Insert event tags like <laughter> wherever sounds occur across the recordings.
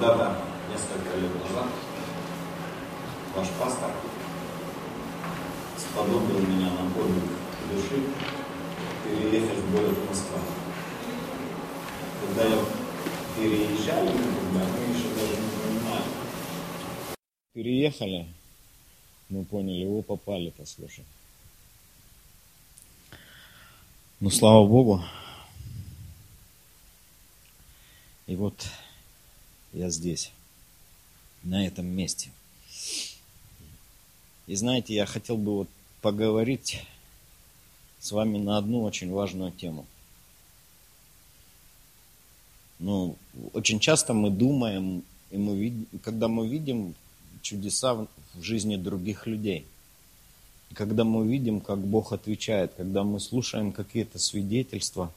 Когда-то, несколько лет назад, ваш пастор сподобил меня на подвиг души переехать в город Москва. Когда я переезжали туда, мы еще даже не понимали. Переехали, мы поняли, вы попали, послушай. Ну, слава Богу. И вот я здесь, на этом месте. И знаете, я хотел бы вот поговорить с вами на одну очень важную тему. Ну, очень часто мы думаем, и мы видим, когда мы видим чудеса в жизни других людей, когда мы видим, как Бог отвечает, когда мы слушаем какие-то свидетельства,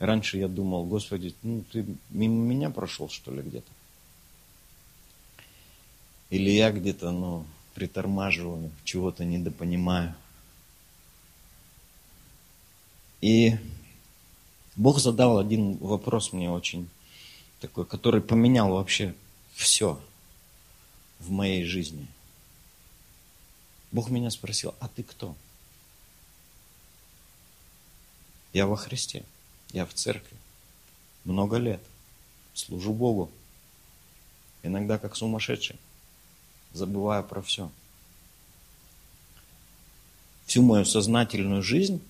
раньше я думал, Господи, ну ты мимо меня прошел, что ли, где-то? Или я где-то, ну, притормаживаю, чего-то недопонимаю. И Бог задал один вопрос мне очень такой, который поменял вообще все в моей жизни. Бог меня спросил, а ты кто? Я во Христе, я в церкви, много лет, служу Богу, иногда как сумасшедший, забывая про все. Всю мою сознательную жизнь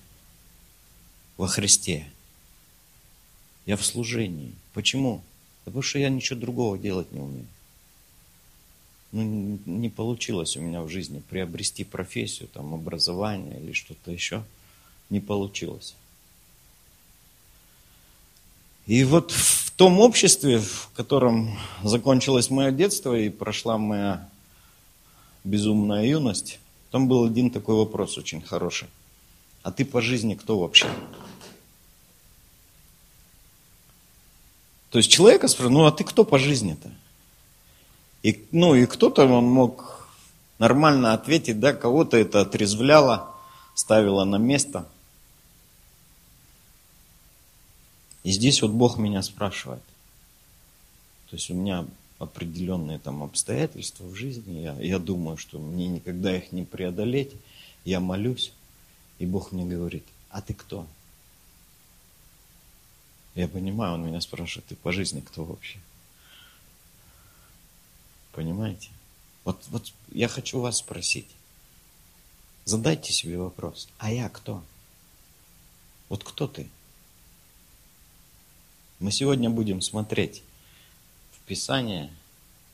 во Христе. Я в служении. Почему? Потому что я ничего другого делать не умею. Ну, не получилось у меня в жизни приобрести профессию, там, образование или что-то еще. Не получилось. И вот в том обществе, в котором закончилось мое детство и прошла моя безумная юность, там был один такой вопрос очень хороший. А ты по жизни кто вообще? То есть человека спрашивают, ну а ты кто по жизни-то? И, ну и кто-то он мог нормально ответить, да, кого-то это отрезвляло, ставило на место. И здесь вот Бог меня спрашивает. То есть у меня определенные там обстоятельства в жизни, я, я думаю, что мне никогда их не преодолеть, я молюсь, и Бог мне говорит, а ты кто? Я понимаю, он меня спрашивает, ты по жизни кто вообще? Понимаете? Вот, вот я хочу вас спросить. Задайте себе вопрос, а я кто? Вот кто ты? Мы сегодня будем смотреть в Писание,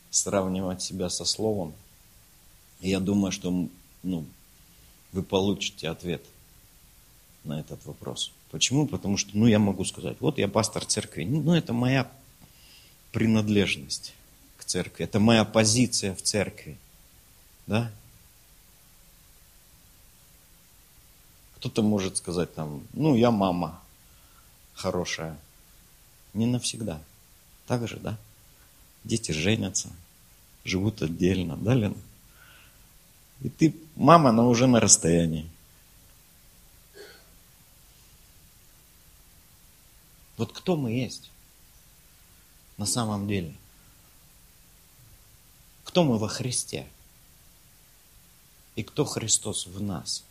сравнивать себя со Словом. И я думаю, что ну, вы получите ответ на этот вопрос. Почему? Потому что, ну, я могу сказать, вот я пастор церкви. Ну, это моя принадлежность к церкви. Это моя позиция в церкви. Да? Кто-то может сказать там, ну, я мама хорошая. Не навсегда. Так же, да? Дети женятся, живут отдельно, да, Лена? И ты, мама, она уже на расстоянии. Вот кто мы есть на самом деле? Кто мы во Христе? И кто Христос в нас?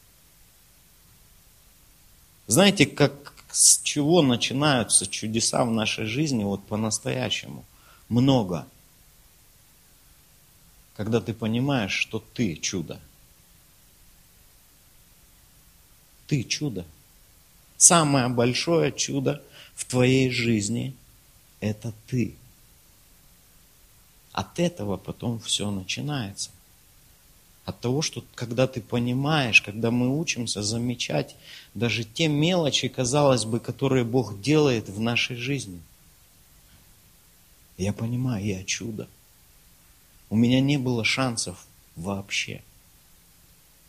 Знаете, как, с чего начинаются чудеса в нашей жизни вот по-настоящему – много. Когда ты понимаешь, что ты чудо. Ты чудо. Самое большое чудо в твоей жизни – это ты. От этого потом все начинается. От того, что когда ты понимаешь, когда мы учимся замечать даже те мелочи, казалось бы, которые Бог делает в нашей жизни – я понимаю, я чудо. У меня не было шансов вообще.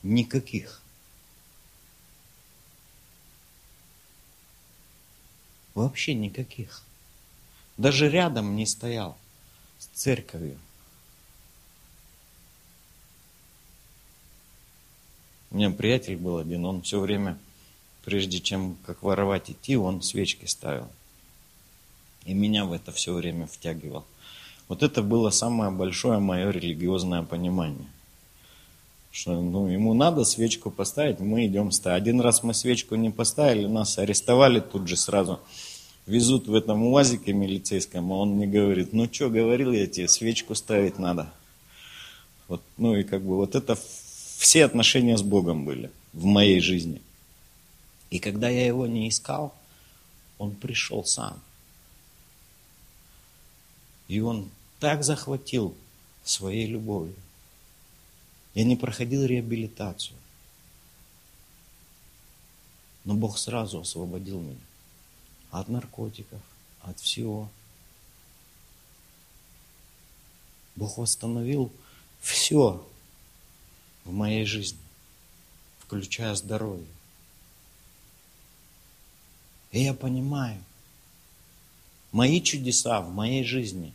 Никаких. Вообще никаких. Даже рядом не стоял с церковью. У меня приятель был один, он все время, прежде чем как воровать идти, он свечки ставил. И меня в это все время втягивал. Вот это было самое большое мое религиозное понимание. Что ну, ему надо свечку поставить, мы идем ставить. Один раз мы свечку не поставили, нас арестовали тут же сразу. Везут в этом УАЗике милицейском, а он мне говорит, ну что, говорил я тебе, свечку ставить надо. Вот, ну и как бы вот это все отношения с Богом были в моей жизни. И когда я его не искал, он пришел сам. И он так захватил своей любовью. Я не проходил реабилитацию. Но Бог сразу освободил меня от наркотиков, от всего. Бог восстановил все в моей жизни, включая здоровье. И я понимаю, мои чудеса в моей жизни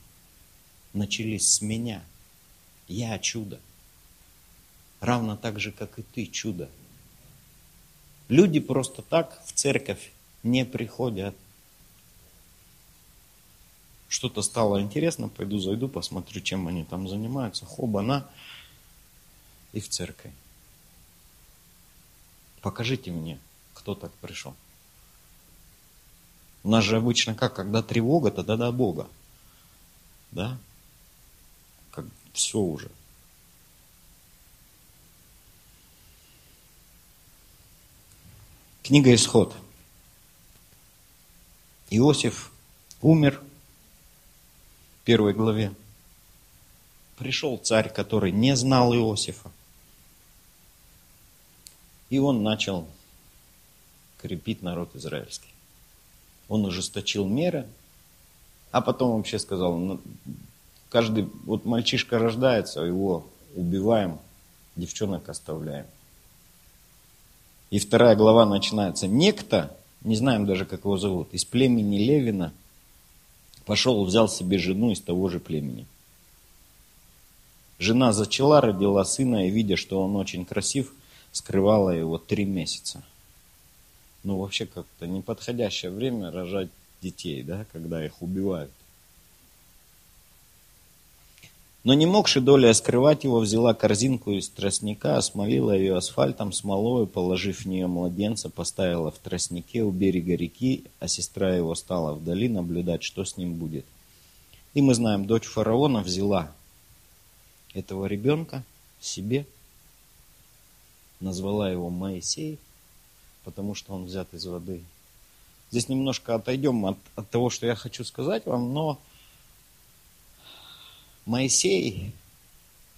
начались с меня. Я чудо. Равно так же, как и ты чудо. Люди просто так в церковь не приходят. Что-то стало интересно, пойду зайду, посмотрю, чем они там занимаются. Хоба-на, и в церковь. Покажите мне, кто так пришел. У нас же обычно как, когда тревога, тогда до Бога. Да? Как все уже. Книга Исход. Иосиф умер в первой главе. Пришел царь, который не знал Иосифа. И он начал крепить народ израильский он ужесточил меры, а потом вообще сказал, ну, каждый, вот мальчишка рождается, его убиваем, девчонок оставляем. И вторая глава начинается. Некто, не знаем даже, как его зовут, из племени Левина, пошел, взял себе жену из того же племени. Жена зачала, родила сына, и видя, что он очень красив, скрывала его три месяца ну, вообще как-то неподходящее время рожать детей, да, когда их убивают. Но не могши доля скрывать его, взяла корзинку из тростника, осмолила ее асфальтом, смолою, положив в нее младенца, поставила в тростнике у берега реки, а сестра его стала вдали наблюдать, что с ним будет. И мы знаем, дочь фараона взяла этого ребенка себе, назвала его Моисей, потому что он взят из воды. Здесь немножко отойдем от, от того, что я хочу сказать вам, но Моисей,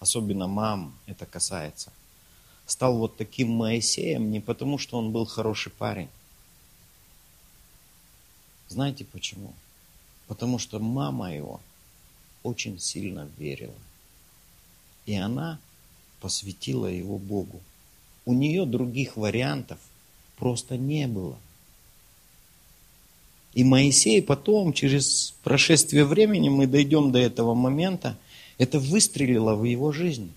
особенно мам это касается, стал вот таким Моисеем не потому, что он был хороший парень. Знаете почему? Потому что мама его очень сильно верила. И она посвятила его Богу. У нее других вариантов – просто не было. И Моисей потом, через прошествие времени, мы дойдем до этого момента, это выстрелило в его жизнь.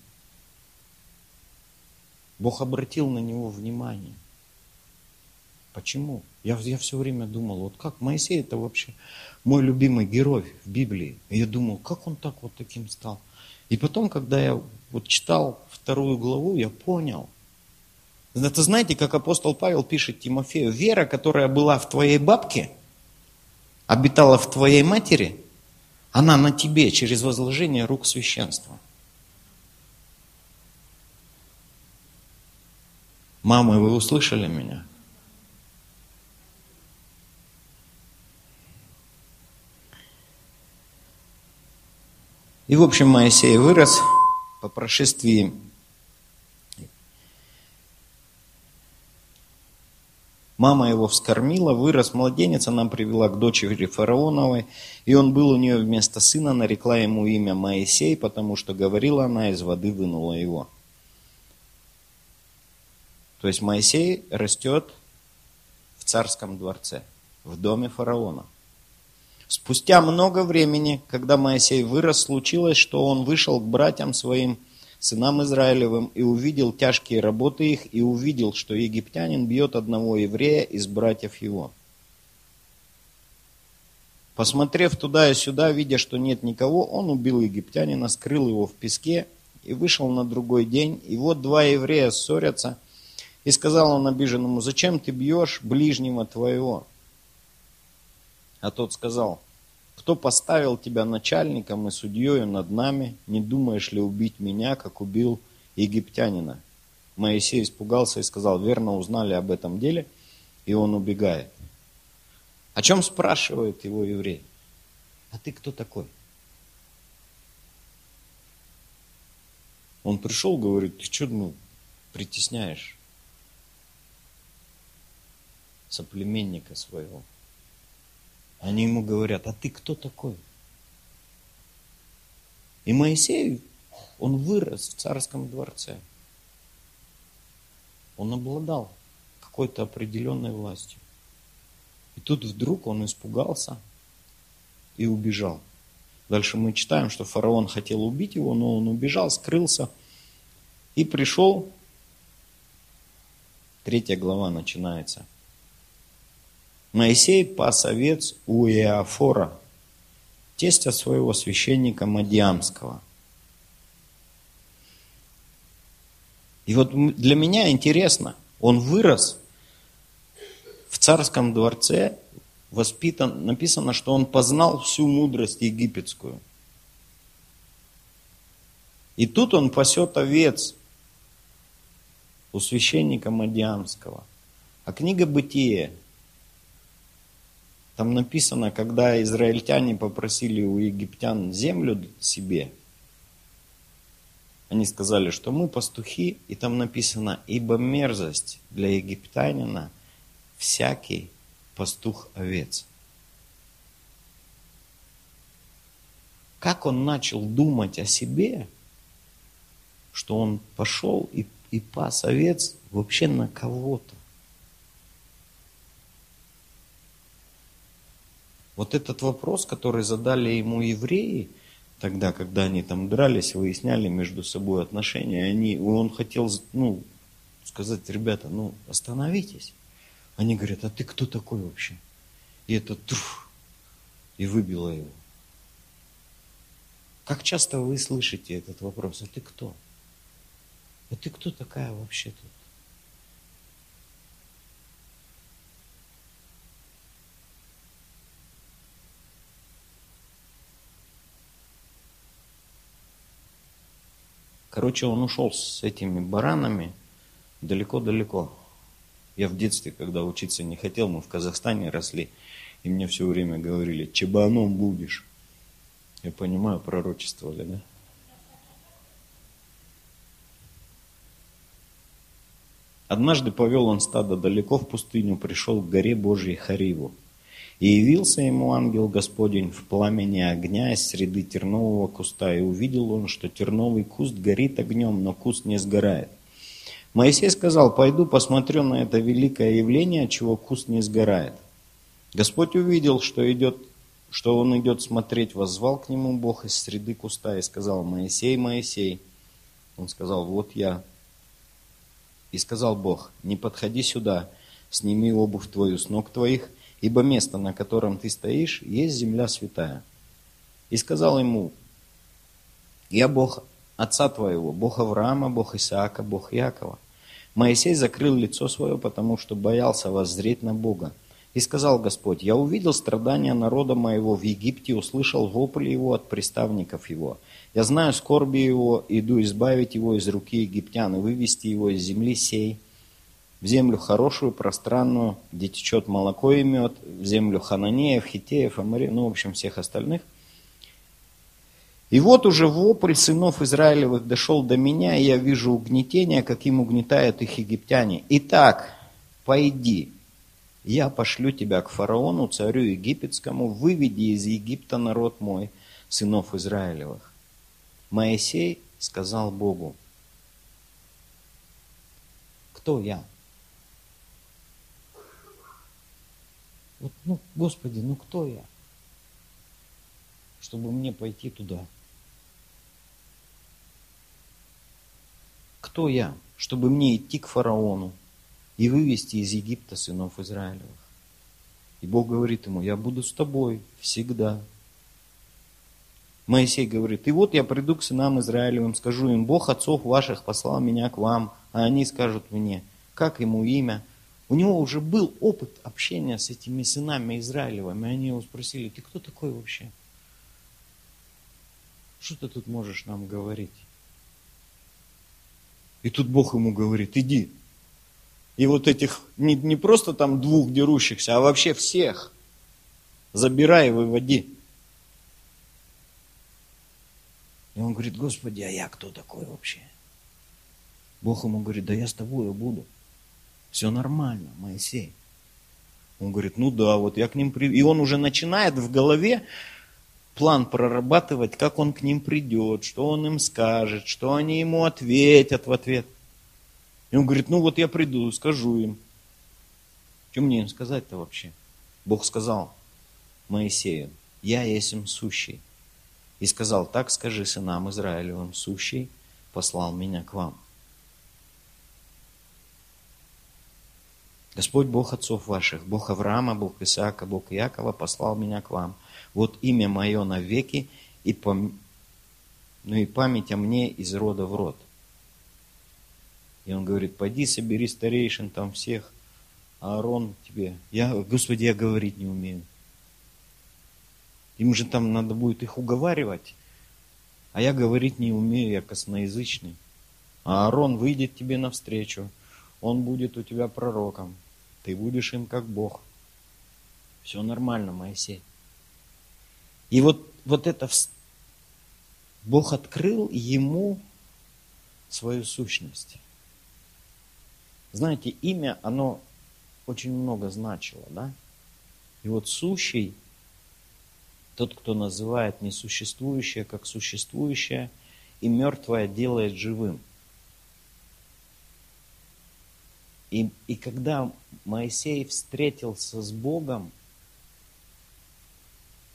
Бог обратил на него внимание. Почему? Я, я все время думал, вот как Моисей это вообще мой любимый герой в Библии. И я думал, как он так вот таким стал. И потом, когда я вот читал вторую главу, я понял – это знаете, как апостол Павел пишет Тимофею, вера, которая была в твоей бабке, обитала в твоей матери, она на тебе через возложение рук священства. Мамы, вы услышали меня? И, в общем, Моисей вырос по прошествии Мама его вскормила, вырос младенец, она привела к дочери фараоновой, и он был у нее вместо сына, нарекла ему имя Моисей, потому что говорила она, из воды вынула его. То есть Моисей растет в царском дворце, в доме фараона. Спустя много времени, когда Моисей вырос, случилось, что он вышел к братьям своим сынам Израилевым, и увидел тяжкие работы их, и увидел, что египтянин бьет одного еврея из братьев его. Посмотрев туда и сюда, видя, что нет никого, он убил египтянина, скрыл его в песке и вышел на другой день. И вот два еврея ссорятся. И сказал он обиженному, зачем ты бьешь ближнего твоего? А тот сказал, кто поставил тебя начальником и судьей над нами, не думаешь ли убить меня, как убил египтянина? Моисей испугался и сказал, верно узнали об этом деле, и он убегает. О чем спрашивает его еврей? А ты кто такой? Он пришел, говорит, ты что, ну, притесняешь соплеменника своего? Они ему говорят, а ты кто такой? И Моисей, он вырос в царском дворце. Он обладал какой-то определенной властью. И тут вдруг он испугался и убежал. Дальше мы читаем, что фараон хотел убить его, но он убежал, скрылся и пришел. Третья глава начинается. Моисей пас овец у Иофора, тестя своего священника Мадиамского. И вот для меня интересно, он вырос в царском дворце воспитан, написано, что он познал всю мудрость египетскую. И тут он пасет овец у священника Мадиамского. А книга Бытие, там написано, когда израильтяне попросили у египтян землю себе, они сказали, что мы пастухи, и там написано, ибо мерзость для египтянина – всякий пастух овец. Как он начал думать о себе, что он пошел и, и пас овец вообще на кого-то. Вот этот вопрос, который задали ему евреи, тогда, когда они там дрались, выясняли между собой отношения, они, он хотел ну, сказать, ребята, ну остановитесь. Они говорят, а ты кто такой вообще? И это туф, и выбило его. Как часто вы слышите этот вопрос, а ты кто? А ты кто такая вообще тут? Короче, он ушел с этими баранами далеко-далеко. Я в детстве, когда учиться не хотел, мы в Казахстане росли, и мне все время говорили, чебаном будешь. Я понимаю, пророчествовали, да? Однажды повел он стадо далеко в пустыню, пришел к горе Божьей Хариву. И явился ему ангел Господень в пламени огня из среды тернового куста, и увидел он, что терновый куст горит огнем, но куст не сгорает. Моисей сказал, пойду посмотрю на это великое явление, чего куст не сгорает. Господь увидел, что, идет, что он идет смотреть, воззвал к нему Бог из среды куста и сказал, Моисей, Моисей. Он сказал, вот я. И сказал Бог, не подходи сюда, сними обувь твою с ног твоих, ибо место, на котором ты стоишь, есть земля святая. И сказал ему, я Бог отца твоего, Бог Авраама, Бог Исаака, Бог Якова. Моисей закрыл лицо свое, потому что боялся воззреть на Бога. И сказал Господь, я увидел страдания народа моего в Египте, услышал вопль его от приставников его. Я знаю скорби его, иду избавить его из руки египтян и вывести его из земли сей, в землю хорошую, пространную, где течет молоко и мед, в землю хананеев, хитеев, амари, ну, в общем, всех остальных – и вот уже вопль сынов Израилевых дошел до меня, и я вижу угнетение, каким угнетают их египтяне. Итак, пойди, я пошлю тебя к фараону, царю египетскому, выведи из Египта народ мой, сынов Израилевых. Моисей сказал Богу, кто я? Вот, ну, Господи, ну кто я? Чтобы мне пойти туда. Кто я, чтобы мне идти к фараону и вывести из Египта сынов Израилевых? И Бог говорит ему, я буду с тобой всегда. Моисей говорит, и вот я приду к сынам Израилевым, скажу им, Бог отцов ваших послал меня к вам, а они скажут мне, как ему имя. У него уже был опыт общения с этими сынами Израилевыми. Они его спросили, ты кто такой вообще? Что ты тут можешь нам говорить? И тут Бог ему говорит, иди. И вот этих, не, не просто там двух дерущихся, а вообще всех, забирай и выводи. И он говорит, Господи, а я кто такой вообще? Бог ему говорит, да я с тобой буду. Все нормально, Моисей. Он говорит, ну да, вот я к ним приду. И он уже начинает в голове план прорабатывать, как он к ним придет, что он им скажет, что они ему ответят в ответ. И он говорит, ну вот я приду, скажу им. Что мне им сказать-то вообще? Бог сказал Моисею, я есть им сущий. И сказал, так скажи сынам Израилевым, сущий послал меня к вам. Господь Бог отцов ваших, Бог Авраама, Бог Исаака, Бог Иакова послал меня к вам – вот имя мое навеки, и, пом... ну и память о мне из рода в род. И он говорит, пойди собери старейшин там всех, а Аарон тебе, я, Господи, я говорить не умею. Им же там надо будет их уговаривать, а я говорить не умею, я косноязычный. А Аарон выйдет тебе навстречу, он будет у тебя пророком, ты будешь им как Бог. Все нормально, Моисей. И вот, вот это Бог открыл ему свою сущность. Знаете, имя, оно очень много значило, да? И вот сущий, тот, кто называет несуществующее как существующее, и мертвое делает живым. И, и когда Моисей встретился с Богом,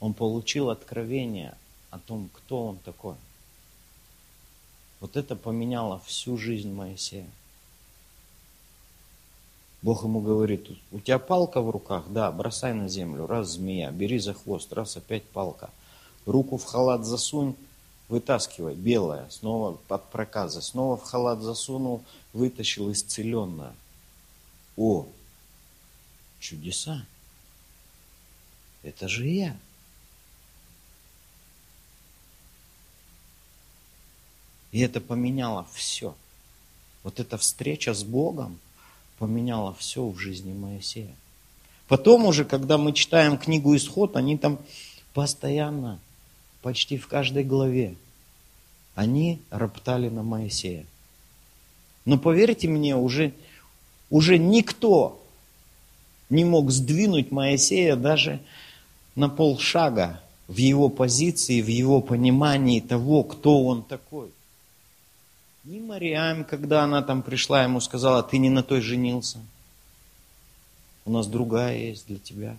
он получил откровение о том, кто он такой. Вот это поменяло всю жизнь Моисея. Бог ему говорит, у тебя палка в руках, да, бросай на землю, раз змея, бери за хвост, раз опять палка. Руку в халат засунь, вытаскивай, белая, снова под проказы, снова в халат засунул, вытащил исцеленная. О, чудеса. Это же я. И это поменяло все. Вот эта встреча с Богом поменяла все в жизни Моисея. Потом уже, когда мы читаем книгу Исход, они там постоянно, почти в каждой главе, они роптали на Моисея. Но поверьте мне, уже, уже никто не мог сдвинуть Моисея даже на полшага в его позиции, в его понимании того, кто он такой. Ни Мариам, когда она там пришла, ему сказала, ты не на той женился. У нас другая есть для тебя.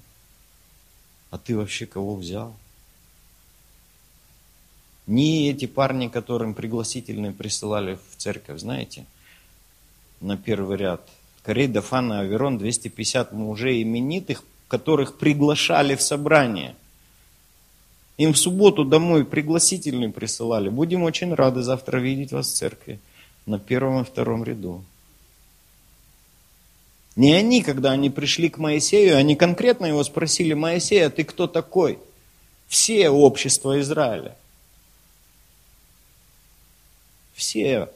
А ты вообще кого взял? Ни эти парни, которым пригласительные присылали в церковь, знаете, на первый ряд. Корей, Дафан и Аверон, 250 мужей именитых, которых приглашали в собрание – им в субботу домой пригласительные присылали. Будем очень рады завтра видеть вас в церкви на первом и втором ряду. Не они, когда они пришли к Моисею, они конкретно его спросили, Моисей, а ты кто такой? Все общества Израиля. Все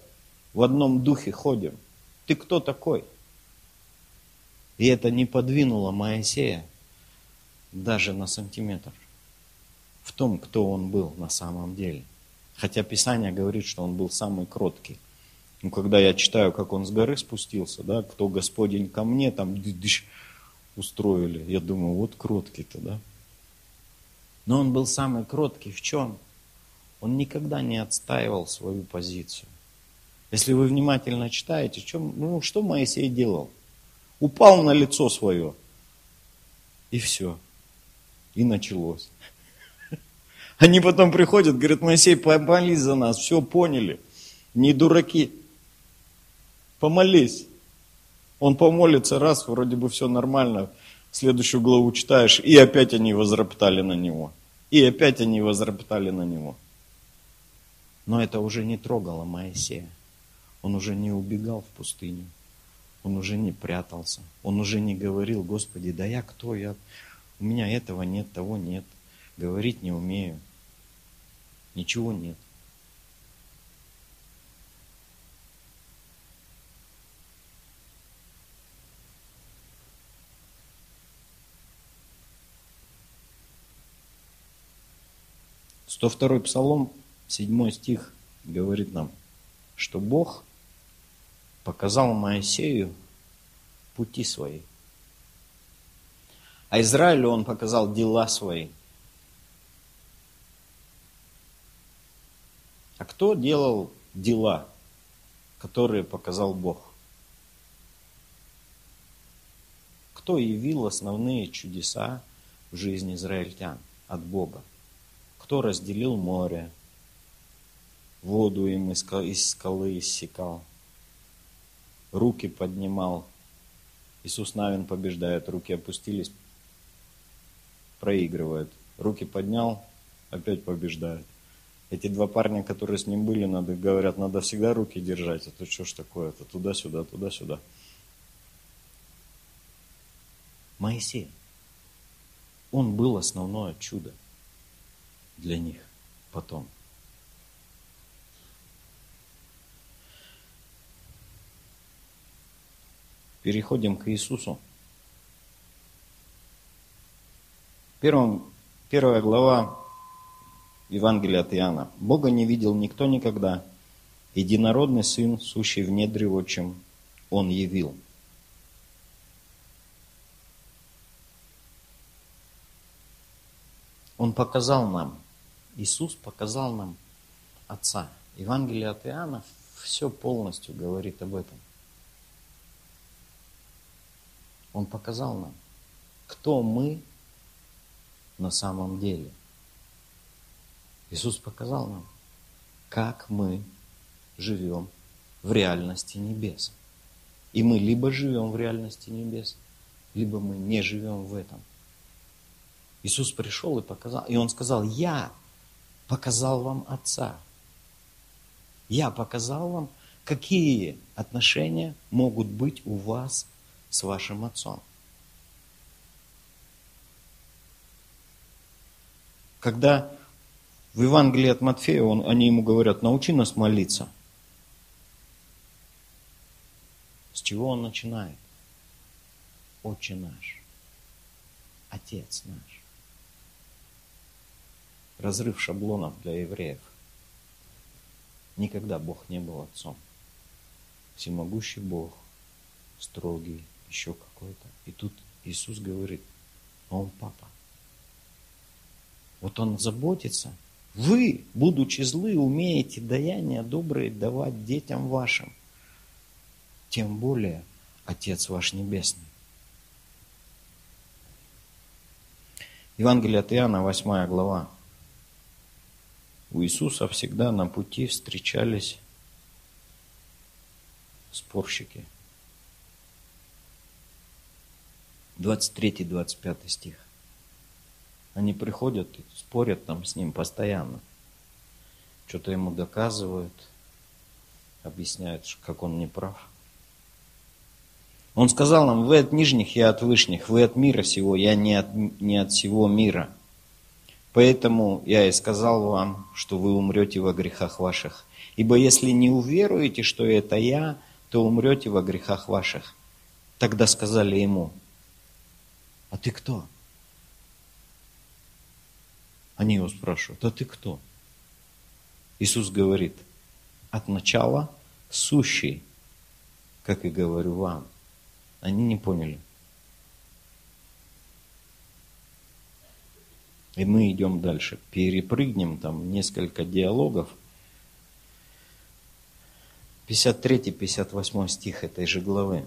в одном духе ходим. Ты кто такой? И это не подвинуло Моисея даже на сантиметр в том, кто он был на самом деле. Хотя Писание говорит, что он был самый кроткий. Ну, когда я читаю, как он с горы спустился, да, кто Господень ко мне, там устроили, я думаю, вот кроткий-то, да. Но он был самый кроткий в чем? Он никогда не отстаивал свою позицию. Если вы внимательно читаете, чем, ну, что Моисей делал? Упал на лицо свое, и все. И началось. <laughs> Они потом приходят, говорят, Моисей, помолись за нас, все поняли, не дураки. Помолись. Он помолится раз, вроде бы все нормально, Следующую главу читаешь, и опять они возроптали на него. И опять они возроптали на него. Но это уже не трогало Моисея. Он уже не убегал в пустыню. Он уже не прятался. Он уже не говорил, Господи, да я кто? Я... У меня этого нет, того нет. Говорить не умею. Ничего нет. Сто второй псалом, седьмой стих говорит нам, что Бог показал Моисею пути свои. А Израилю он показал дела свои. А кто делал дела, которые показал Бог? Кто явил основные чудеса в жизни израильтян от Бога? Кто разделил море, воду им из скалы иссекал, руки поднимал. Иисус Навин побеждает, руки опустились, проигрывает. Руки поднял, опять побеждает. Эти два парня, которые с ним были, надо, говорят, надо всегда руки держать, а то что ж такое-то, туда-сюда, туда-сюда. Моисей, он был основное чудо для них потом. Переходим к Иисусу. Первым, первая глава Евангелия от Иоанна. Бога не видел никто никогда. Единородный Сын, сущий в недре отчим, Он явил. Он показал нам, Иисус показал нам Отца. Евангелие от Иоанна все полностью говорит об этом. Он показал нам, кто мы на самом деле. Иисус показал нам, как мы живем в реальности небес. И мы либо живем в реальности небес, либо мы не живем в этом. Иисус пришел и показал, и Он сказал, я показал вам Отца. Я показал вам, какие отношения могут быть у вас с вашим отцом. Когда в Евангелии от Матфея он, они ему говорят, научи нас молиться. С чего он начинает? Отче наш, Отец наш. Разрыв шаблонов для евреев. Никогда Бог не был отцом. Всемогущий Бог, строгий, еще какой-то. И тут Иисус говорит, а он папа. Вот он заботится. Вы, будучи злы, умеете даяния добрые давать детям вашим. Тем более Отец ваш Небесный. Евангелие от Иоанна, 8 глава. У Иисуса всегда на пути встречались спорщики – 23-25 стих. Они приходят и спорят там с ним постоянно. Что-то ему доказывают, объясняют, как он не прав. Он сказал нам, вы от нижних, я от вышних, вы от мира сего, я не от, не от всего мира. Поэтому я и сказал вам, что вы умрете во грехах ваших. Ибо если не уверуете, что это я, то умрете во грехах ваших. Тогда сказали ему, а ты кто? Они его спрашивают, а ты кто? Иисус говорит, от начала сущий, как и говорю вам. Они не поняли. И мы идем дальше. Перепрыгнем там несколько диалогов. 53-58 стих этой же главы.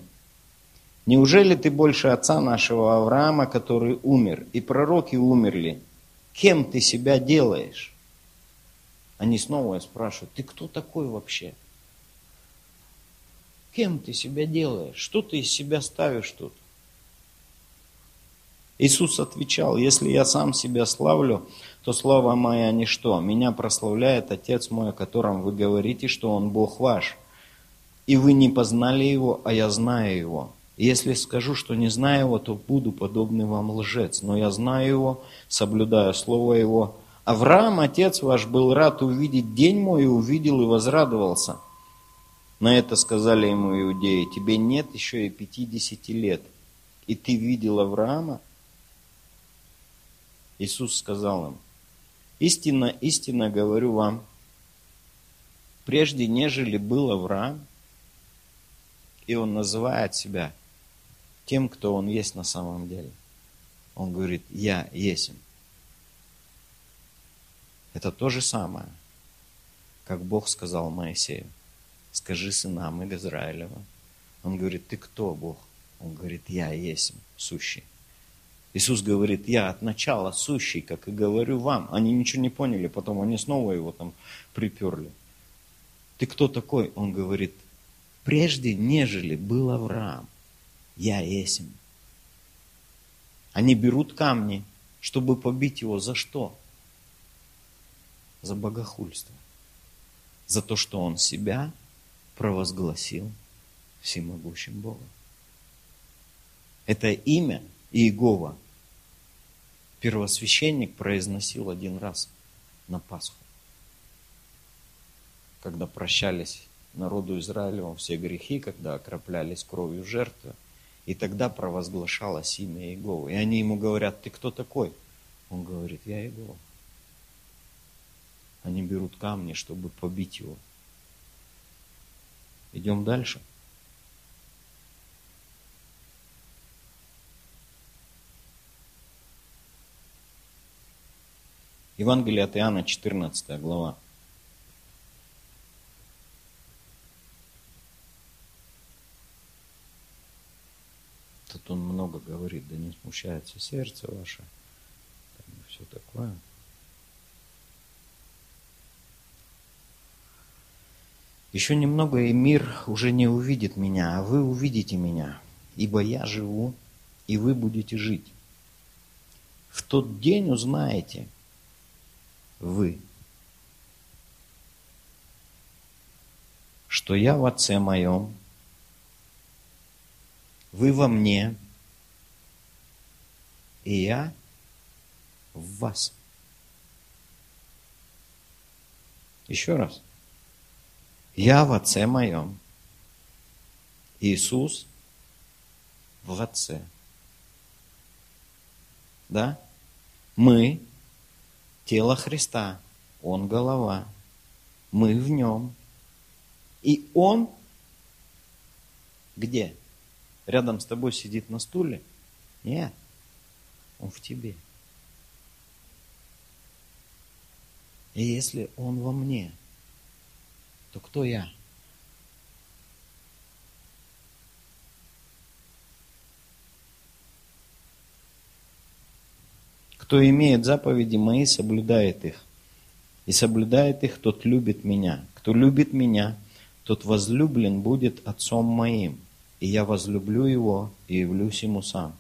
Неужели ты больше отца нашего Авраама, который умер, и пророки умерли? Кем ты себя делаешь? Они снова спрашивают, ты кто такой вообще? Кем ты себя делаешь? Что ты из себя ставишь тут? Иисус отвечал, если я сам себя славлю, то слава моя ничто. Меня прославляет Отец мой, о котором вы говорите, что Он Бог ваш. И вы не познали Его, а я знаю Его. Если скажу, что не знаю Его, то буду подобный вам лжец. Но я знаю Его, соблюдаю Слово Его. Авраам, отец ваш, был рад увидеть день мой, и увидел и возрадовался. На это сказали ему иудеи, тебе нет еще и пятидесяти лет, и ты видел Авраама? Иисус сказал им, истинно, истинно говорю вам, прежде нежели был Авраам, и он называет себя тем, кто он есть на самом деле. Он говорит, я есть. Это то же самое, как Бог сказал Моисею скажи сынам Израилева. Он говорит, ты кто, Бог? Он говорит, я есть сущий. Иисус говорит, я от начала сущий, как и говорю вам. Они ничего не поняли, потом они снова его там приперли. Ты кто такой? Он говорит, прежде нежели был Авраам, я есть. Они берут камни, чтобы побить его. За что? За богохульство. За то, что он себя провозгласил всемогущим Богом. Это имя Иегова первосвященник произносил один раз на Пасху, когда прощались народу Израилеву все грехи, когда окроплялись кровью жертвы, и тогда провозглашалось имя Иегова. И они ему говорят, ты кто такой? Он говорит, я Иегова. Они берут камни, чтобы побить его. Идем дальше. Евангелие от Иоанна, 14 глава. Тут он много говорит, да не смущается сердце ваше, там и все такое. Еще немного, и мир уже не увидит меня, а вы увидите меня, ибо я живу, и вы будете жить. В тот день узнаете вы, что я в Отце моем, вы во мне, и я в вас. Еще раз. Я в Отце моем. Иисус в Отце. Да? Мы тело Христа. Он голова. Мы в нем. И Он где? Рядом с тобой сидит на стуле? Нет. Он в тебе. И если Он во мне – то кто я? Кто имеет заповеди мои, соблюдает их. И соблюдает их, тот любит меня. Кто любит меня, тот возлюблен будет отцом моим. И я возлюблю его и явлюсь ему сам.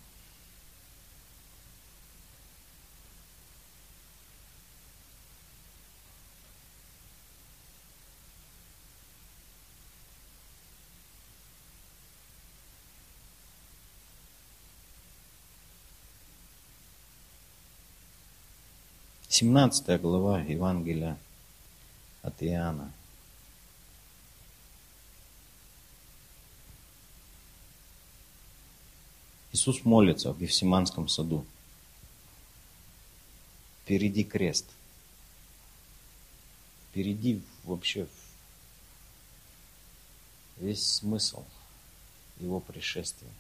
17 глава Евангелия от Иоанна. Иисус молится в Евсиманском саду. Впереди крест. Впереди вообще весь смысл его пришествия.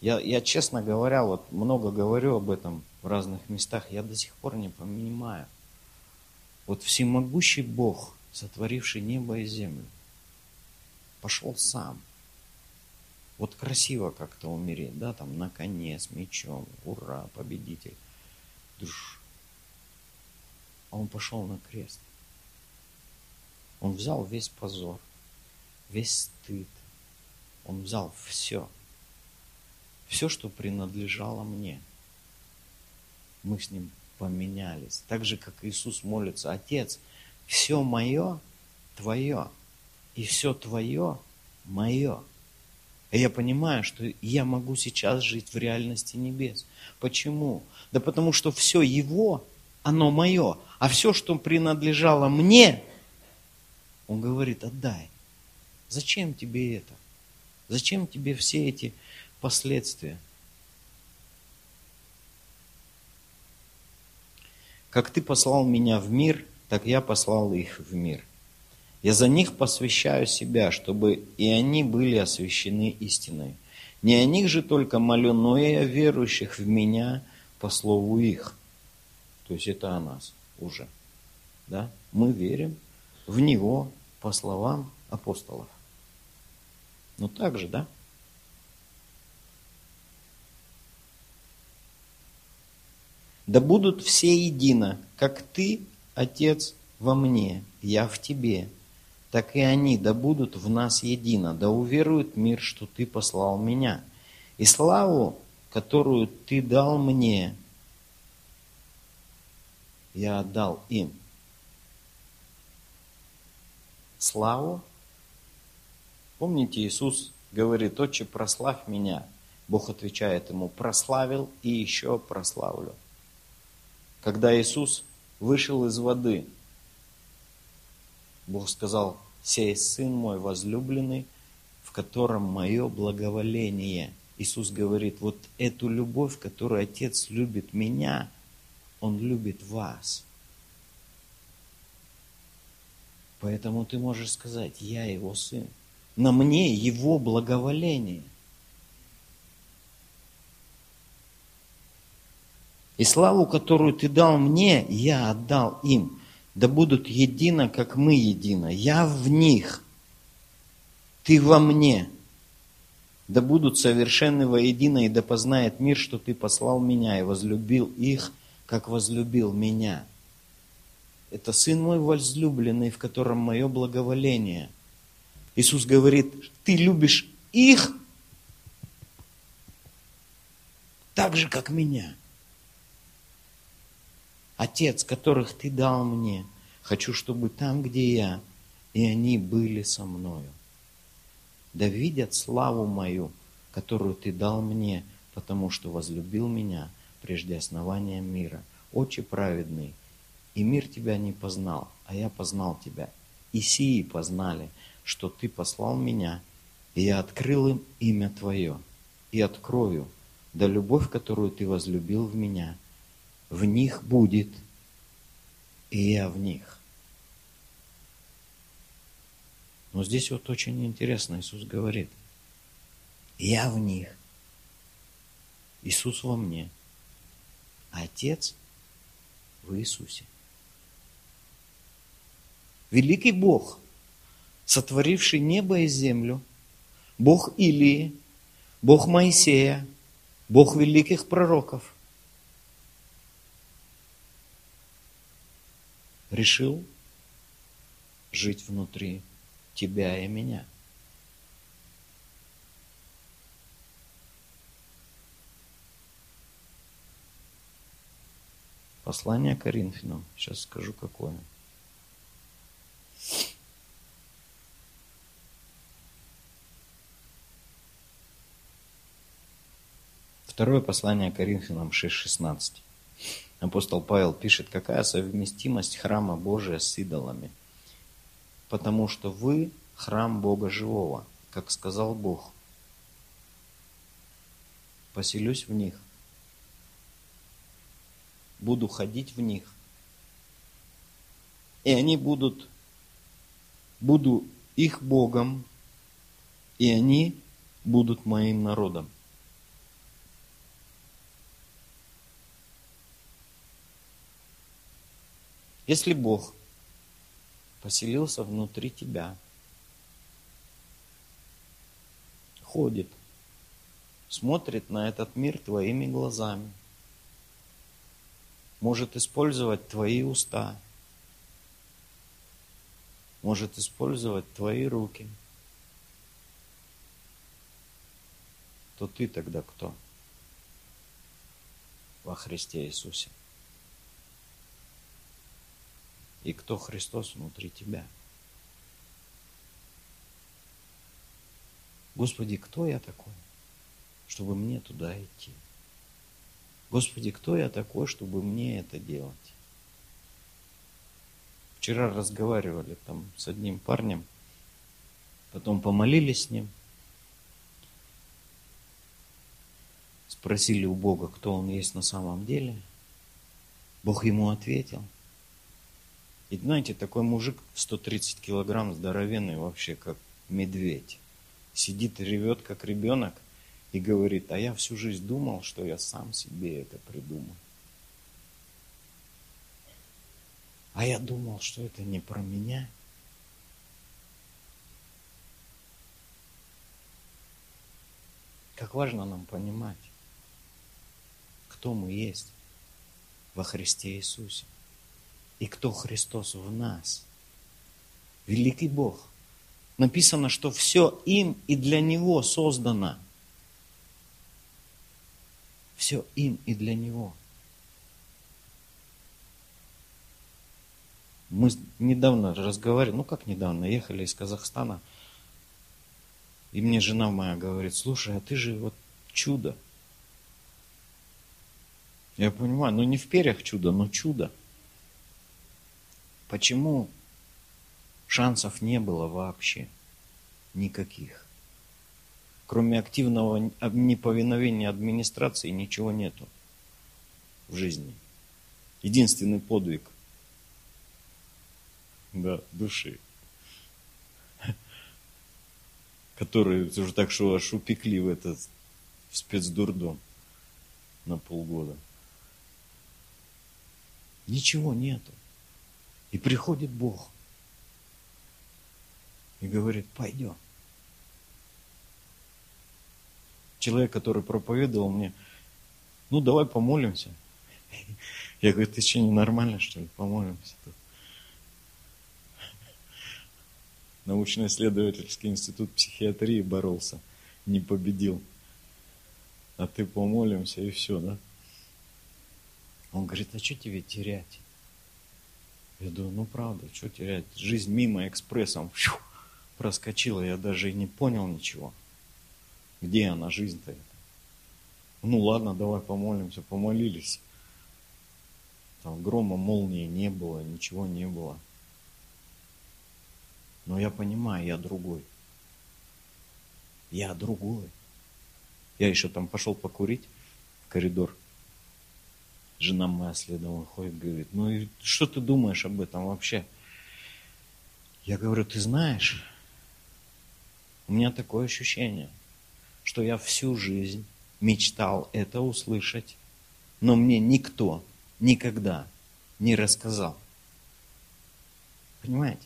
Я, я, честно говоря, вот много говорю об этом в разных местах, я до сих пор не понимаю. Вот всемогущий Бог, сотворивший небо и землю, пошел сам. Вот красиво как-то умереть, да, там на коне с мечом, ура, победитель. Душ. А он пошел на крест. Он взял весь позор, весь стыд. Он взял все – все, что принадлежало мне. мы с Ним поменялись. Так же, как Иисус молится, Отец, все мое Твое, и все Твое мое. И я понимаю, что я могу сейчас жить в реальности небес. Почему? Да потому что все Его, оно мое. А все, что принадлежало мне, Он говорит, отдай. Зачем тебе это? Зачем тебе все эти последствия? Как ты послал меня в мир, так я послал их в мир. Я за них посвящаю себя, чтобы и они были освящены истиной. Не о них же только молю, но и о верующих в меня по слову их. То есть это о нас уже. Да? Мы верим в Него по словам апостолов. Ну так же, да? Да будут все едино, как ты, Отец, во мне, я в тебе, так и они да будут в нас едино, да уверует мир, что ты послал меня. И славу, которую ты дал мне, я отдал им. Славу. Помните, Иисус говорит, отче, прославь меня. Бог отвечает ему, прославил и еще прославлю. Когда Иисус вышел из воды, Бог сказал, сей Сын мой возлюбленный, в котором мое благоволение. Иисус говорит, вот эту любовь, которую Отец любит меня, Он любит вас. Поэтому ты можешь сказать, я Его Сын. На мне Его благоволение. И славу, которую ты дал мне, я отдал им. Да будут едино, как мы едино. Я в них, ты во мне. Да будут совершенны воедино, и да познает мир, что ты послал меня и возлюбил их, как возлюбил меня. Это Сын мой возлюбленный, в котором мое благоволение. Иисус говорит, ты любишь их так же, как меня. Отец, которых Ты дал мне, хочу, чтобы там, где я, и они были со мною. Да видят славу мою, которую Ты дал мне, потому что возлюбил меня прежде основания мира. Отче праведный, и мир Тебя не познал, а я познал Тебя. И сии познали, что Ты послал меня, и я открыл им имя Твое, и открою, да любовь, которую Ты возлюбил в меня – в них будет, и я в них. Но здесь вот очень интересно, Иисус говорит, я в них, Иисус во мне, а Отец в Иисусе. Великий Бог, сотворивший небо и землю, Бог Илии, Бог Моисея, Бог великих пророков – решил жить внутри тебя и меня. Послание Коринфянам. Сейчас скажу, какое. Второе послание Коринфянам 6.16. Апостол Павел пишет, какая совместимость храма Божия с идолами. Потому что вы храм Бога живого, как сказал Бог. Поселюсь в них. Буду ходить в них. И они будут, буду их Богом, и они будут моим народом. Если Бог поселился внутри тебя, ходит, смотрит на этот мир твоими глазами, может использовать твои уста, может использовать твои руки, то ты тогда кто? во Христе Иисусе. И кто Христос внутри тебя. Господи, кто я такой, чтобы мне туда идти? Господи, кто я такой, чтобы мне это делать? Вчера разговаривали там с одним парнем, потом помолились с ним, спросили у Бога, кто он есть на самом деле. Бог ему ответил. И знаете, такой мужик 130 килограмм здоровенный вообще, как медведь. Сидит ревет, как ребенок, и говорит, а я всю жизнь думал, что я сам себе это придумал. А я думал, что это не про меня. Как важно нам понимать, кто мы есть во Христе Иисусе и кто Христос в нас. Великий Бог. Написано, что все им и для Него создано. Все им и для Него. Мы недавно разговаривали, ну как недавно, ехали из Казахстана, и мне жена моя говорит, слушай, а ты же вот чудо. Я понимаю, ну не в перьях чудо, но чудо. Почему шансов не было вообще? Никаких. Кроме активного неповиновения администрации ничего нету в жизни. Единственный подвиг – да, души. Которые уже так что аж упекли в этот в спецдурдом на полгода. Ничего нету. И приходит Бог и говорит, пойдем. Человек, который проповедовал мне, ну давай помолимся. <laughs> Я говорю, ты что, ненормально, что ли, помолимся тут? научно-исследовательский институт психиатрии боролся, не победил. А ты помолимся и все, да? Он говорит, а что тебе терять? Я думаю, ну правда, что терять? Жизнь мимо экспрессом фью, проскочила, я даже и не понял ничего. Где она, жизнь-то? Ну ладно, давай помолимся, помолились. Там грома, молнии не было, ничего не было. Но я понимаю, я другой. Я другой. Я еще там пошел покурить в коридор. Жена моя следом выходит, говорит, ну и что ты думаешь об этом вообще? Я говорю, ты знаешь, у меня такое ощущение, что я всю жизнь мечтал это услышать, но мне никто никогда не рассказал. Понимаете?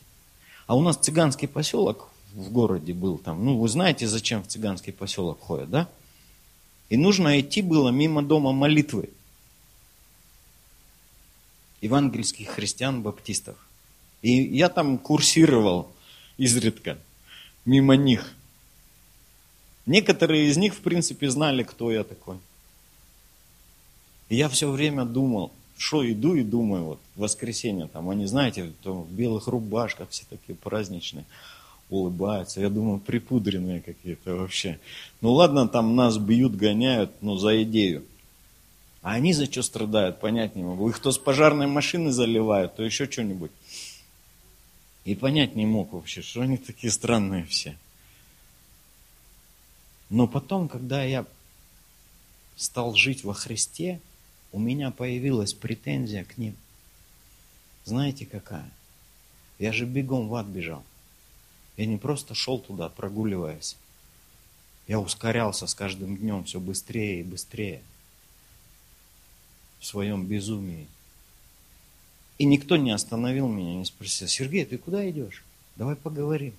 А у нас цыганский поселок в городе был там. Ну, вы знаете, зачем в цыганский поселок ходят, да? И нужно идти было мимо дома молитвы. Евангельских христиан, баптистов. И я там курсировал изредка мимо них. Некоторые из них, в принципе, знали, кто я такой. И я все время думал, что иду и думаю, вот, воскресенье там, они, знаете, там, в белых рубашках все такие праздничные, улыбаются. Я думаю, припудренные какие-то вообще. Ну ладно, там нас бьют, гоняют, но за идею. А они за что страдают, понять не могу. Их то с пожарной машины заливают, то еще что-нибудь. И понять не мог вообще, что они такие странные все. Но потом, когда я стал жить во Христе, у меня появилась претензия к ним. Знаете какая? Я же бегом в ад бежал. Я не просто шел туда, прогуливаясь. Я ускорялся с каждым днем все быстрее и быстрее в своем безумии. И никто не остановил меня, не спросил, Сергей, ты куда идешь? Давай поговорим.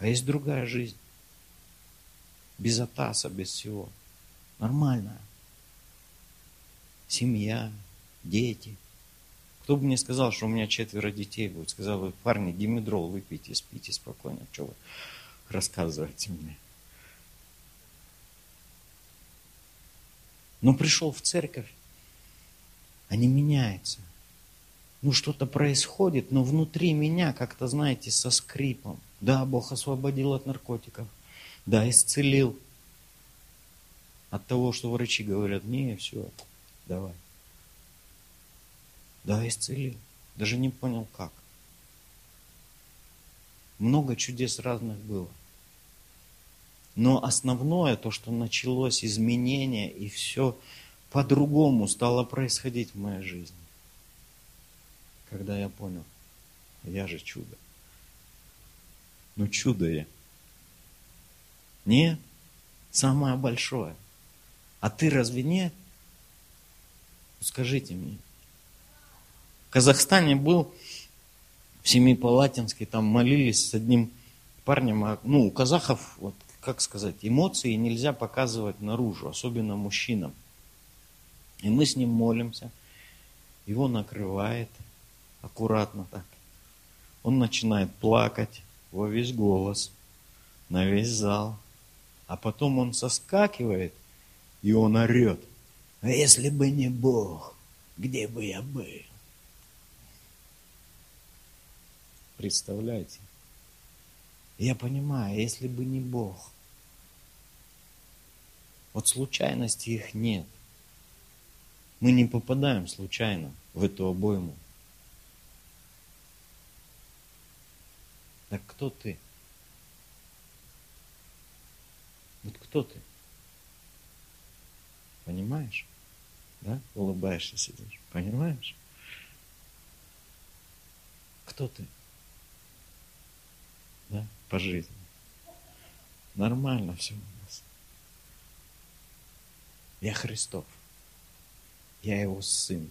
А есть другая жизнь. Без атаса, без всего. Нормальная семья, дети. Кто бы мне сказал, что у меня четверо детей будет, сказал бы, парни, димедрол выпейте, спите спокойно, что вы рассказываете мне. Но пришел в церковь, они меняются. Ну, что-то происходит, но внутри меня как-то, знаете, со скрипом. Да, Бог освободил от наркотиков. Да, исцелил. От того, что врачи говорят, не, все, давай. Да, исцелил. Даже не понял как. Много чудес разных было. Но основное, то, что началось изменение, и все по-другому стало происходить в моей жизни. Когда я понял, я же чудо. Ну чудо я. Нет, самое большое. А ты разве нет? Скажите мне. В Казахстане был в Семипалатинске, там молились с одним парнем, а, ну, у казахов, вот, как сказать, эмоции нельзя показывать наружу, особенно мужчинам. И мы с ним молимся, его накрывает аккуратно так. Он начинает плакать во весь голос, на весь зал. А потом он соскакивает, и он орет. А если бы не Бог, где бы я был? Представляете? Я понимаю, если бы не Бог. Вот случайности их нет. Мы не попадаем случайно в эту обойму. Так кто ты? Вот кто ты? Понимаешь? Да? Улыбаешься сидишь. Понимаешь? Кто ты? да, по жизни. Нормально все у нас. Я Христов. Я его сын.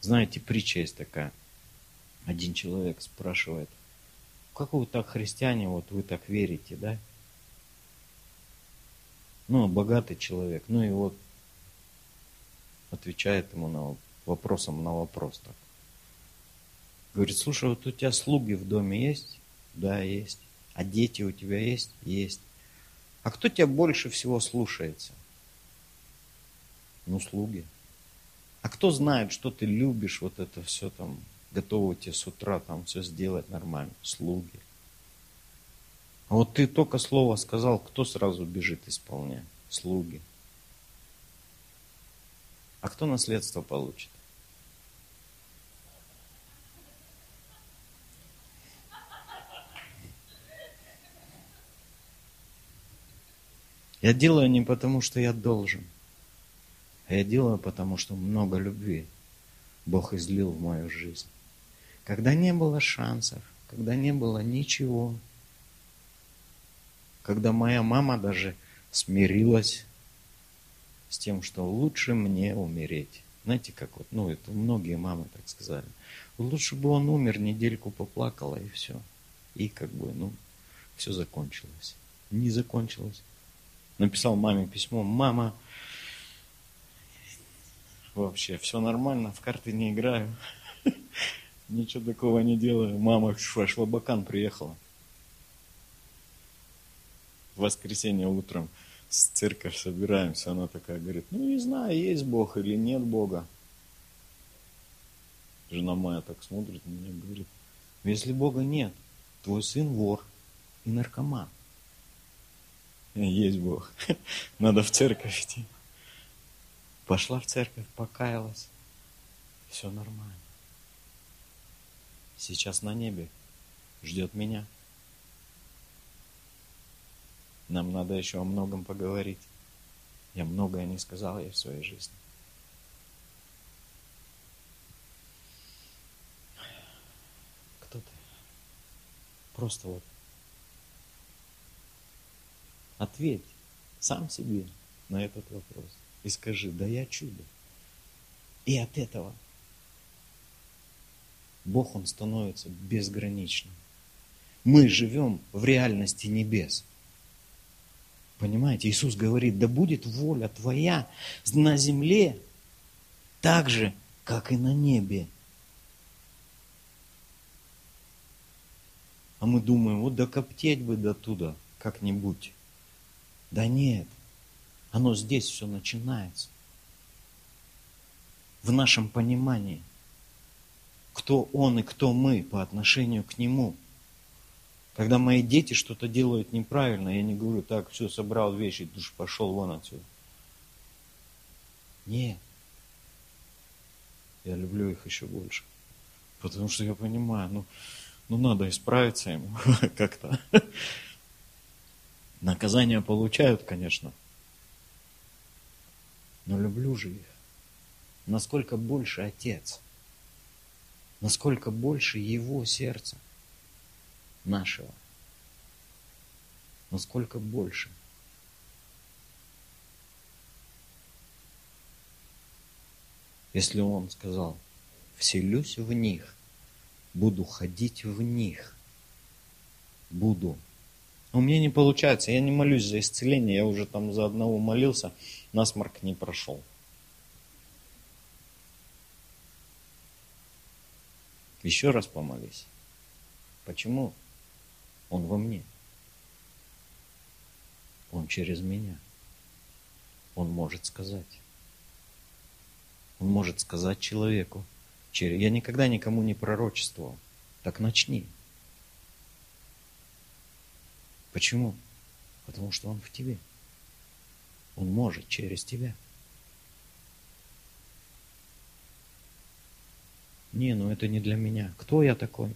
Знаете, притча есть такая. Один человек спрашивает, как вы так христиане, вот вы так верите, да? Ну, богатый человек, ну и вот отвечает ему на вопросом на вопрос так. Говорит, слушай, вот у тебя слуги в доме есть? Да, есть. А дети у тебя есть? Есть. А кто тебя больше всего слушается? Ну, слуги. А кто знает, что ты любишь, вот это все там, готовы тебе с утра там все сделать нормально? Слуги. А вот ты только слово сказал, кто сразу бежит исполнять? Слуги. А кто наследство получит? Я делаю не потому, что я должен, я делаю потому, что много любви Бог излил в мою жизнь. Когда не было шансов, когда не было ничего, когда моя мама даже смирилась с тем, что лучше мне умереть. Знаете, как вот, ну, это многие мамы так сказали. Лучше бы он умер, недельку поплакала и все. И как бы, ну, все закончилось. Не закончилось написал маме письмо, мама, вообще все нормально, в карты не играю, <laughs> ничего такого не делаю. Мама Швабакан приехала. В воскресенье утром с церковь собираемся, она такая говорит, ну не знаю, есть Бог или нет Бога. Жена моя так смотрит на меня говорит, если Бога нет, твой сын вор и наркоман. Есть Бог. <laughs> Надо в церковь идти. Пошла в церковь, покаялась. Все нормально. Сейчас на небе ждет меня. Нам надо еще о многом поговорить. Я многое не сказал ей в своей жизни. Кто ты? Просто вот Ответь сам себе на этот вопрос и скажи, да я чудо. И от этого Бог, Он становится безграничным. Мы живем в реальности небес. Понимаете, Иисус говорит, да будет воля Твоя на земле так же, как и на небе. А мы думаем, вот докоптеть бы до туда как-нибудь. Да нет, оно здесь все начинается. в нашем понимании, кто Он и кто мы по отношению к Нему. Когда мои дети что-то делают неправильно, я не говорю, так, все, собрал вещи, душ, пошел вон отсюда. Нет. Я люблю их еще больше. Потому что я понимаю, ну, ну надо исправиться им <laughs> как-то. Наказания получают, конечно. Но люблю же их. Насколько больше Отец, насколько больше Его сердца нашего, насколько больше. Если Он сказал, вселюсь в них, буду ходить в них, буду у меня не получается, я не молюсь за исцеление, я уже там за одного молился, насморк не прошел. Еще раз помолись. Почему? Он во мне. Он через меня. Он может сказать. Он может сказать человеку. Я никогда никому не пророчествовал. Так начни. Почему? Потому что Он в тебе. Он может через тебя. Не, ну это не для меня. Кто я такой?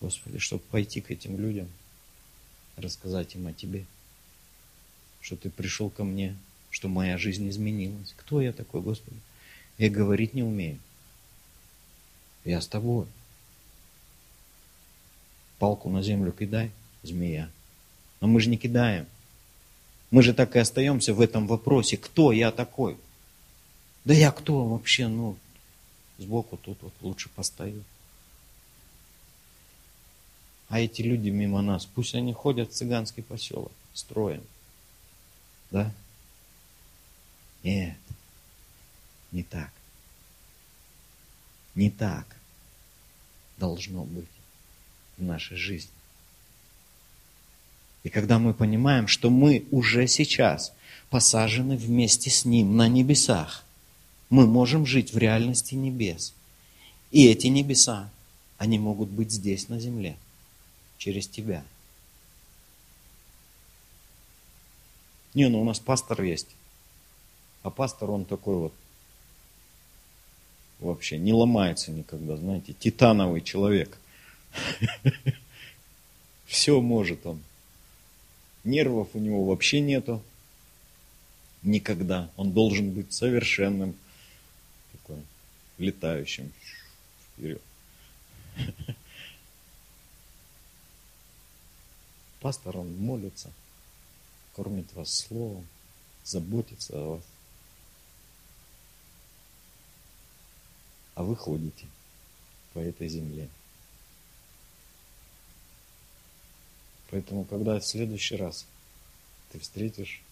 Господи, чтобы пойти к этим людям, рассказать им о Тебе, что Ты пришел ко мне, что моя жизнь изменилась. Кто я такой, Господи? Я говорить не умею. Я с тобой. Палку на землю кидай, змея. Но мы же не кидаем. Мы же так и остаемся в этом вопросе. Кто я такой? Да я кто вообще? Ну, сбоку тут вот лучше постою. А эти люди мимо нас, пусть они ходят в цыганский поселок, строим. Да? Нет, не так. Не так должно быть в нашей жизни. И когда мы понимаем, что мы уже сейчас посажены вместе с Ним на небесах, мы можем жить в реальности небес. И эти небеса, они могут быть здесь, на земле, через тебя. Не, ну у нас пастор есть. А пастор, он такой вот, вообще не ломается никогда, знаете, титановый человек. <laughs> Все может он. Нервов у него вообще нету. Никогда. Он должен быть совершенным, такой, летающим вперед. Пастор, он молится, кормит вас словом, заботится о вас. А вы ходите по этой земле. Поэтому, когда в следующий раз ты встретишь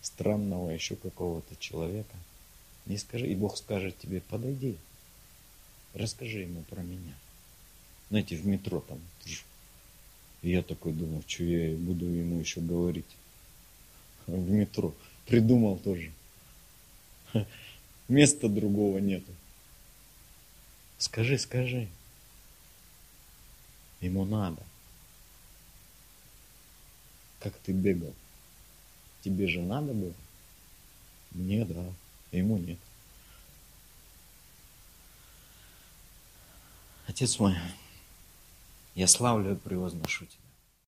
странного еще какого-то человека, не скажи, и Бог скажет тебе, подойди, расскажи ему про меня. Знаете, в метро там, и я такой думаю, что я буду ему еще говорить. В метро. Придумал тоже. Места другого нету. Скажи, скажи. Ему надо как ты бегал. Тебе же надо было? Мне да, ему нет. Отец мой, я славлю и превозношу тебя.